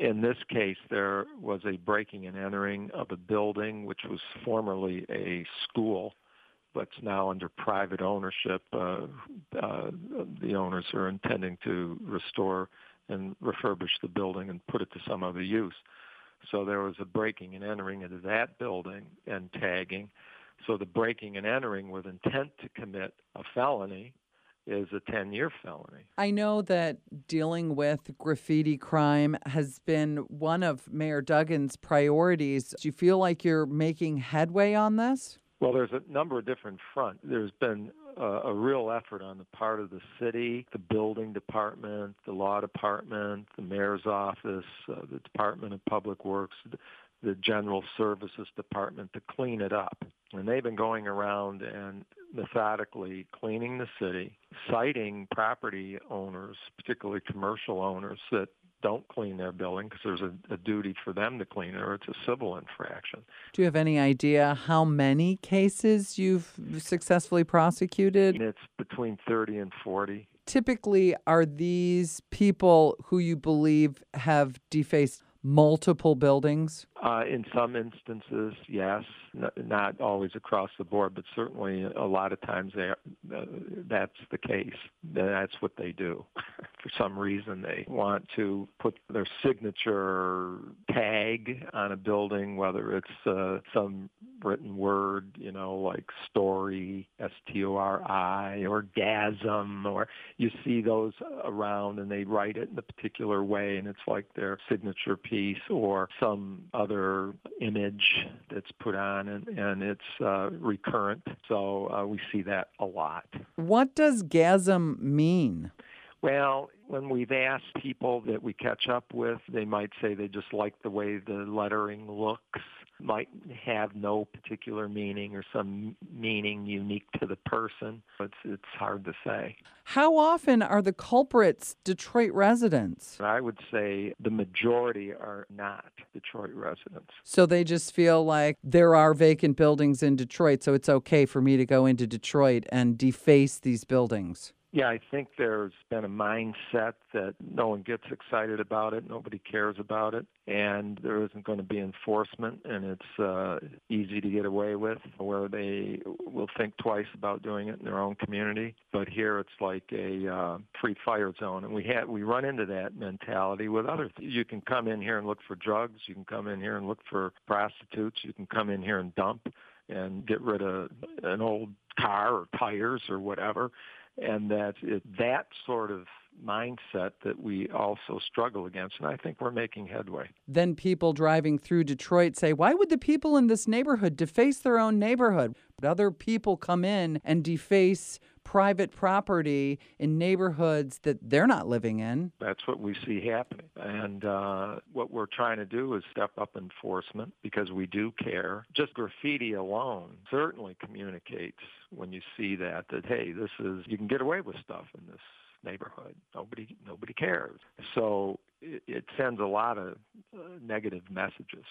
In this case, there was a breaking and entering of a building which was formerly a school, but it's now under private ownership. Uh, uh, the owners are intending to restore and refurbish the building and put it to some other use. So there was a breaking and entering into that building and tagging. So the breaking and entering with intent to commit a felony is a 10 year felony. I know that dealing with graffiti crime has been one of Mayor Duggan's priorities. Do you feel like you're making headway on this? Well, there's a number of different fronts. There's been uh, a real effort on the part of the city, the building department, the law department, the mayor's office, uh, the Department of Public Works, the General Services Department to clean it up. And they've been going around and methodically cleaning the city, citing property owners, particularly commercial owners, that don't clean their building because there's a, a, duty for them to clean it or it's a civil infraction. Do you have any idea how many cases you've successfully prosecuted? It's between 30 and 40. Typically, are these people who you believe have defaced multiple buildings? Uh, in some instances, yes. not always across the board, but certainly a lot of times they are, uh, that's the case. That's what they do. For some reason, they want to put their signature tag on a building, whether it's uh, some written word, you know, like story, S T O R I, or gasm, or you see those around and they write it in a particular way, and it's like their signature piece or some other image that's put on, and, and it's uh, recurrent. So uh, we see that a lot. What does gasm mean? Well, when we've asked people that we catch up with, they might say they just like the way the lettering looks might have no particular meaning or some meaning unique to the person. It's it's hard to say. How often are the culprits Detroit residents? I would say the majority are not Detroit residents. So they just feel like there are vacant buildings in Detroit, so it's okay for me to go into Detroit and deface these buildings. Yeah, I think there's been a mindset that no one gets excited about it, nobody cares about it, and there isn't going to be enforcement, and it's uh, easy to get away with, where they will think twice about doing it in their own community. But here it's like a uh, free fire zone, and we had we run into that mentality with other. Th- you can come in here and look for drugs, you can come in here and look for prostitutes, you can come in here and dump and get rid of an old car or tires or whatever and that it, that sort of mindset that we also struggle against, and I think we're making headway. Then people driving through Detroit say, Why would the people in this neighborhood deface their own neighborhood? But other people come in and deface private property in neighborhoods that they're not living in. That's what we see happening. And uh, what we're trying to do is step up enforcement because we do care. Just graffiti alone certainly communicates when you see that, that, hey, this is, you can get away with stuff in this neighborhood. Nobody nobody cares. So it, it sends a lot of uh, negative messages.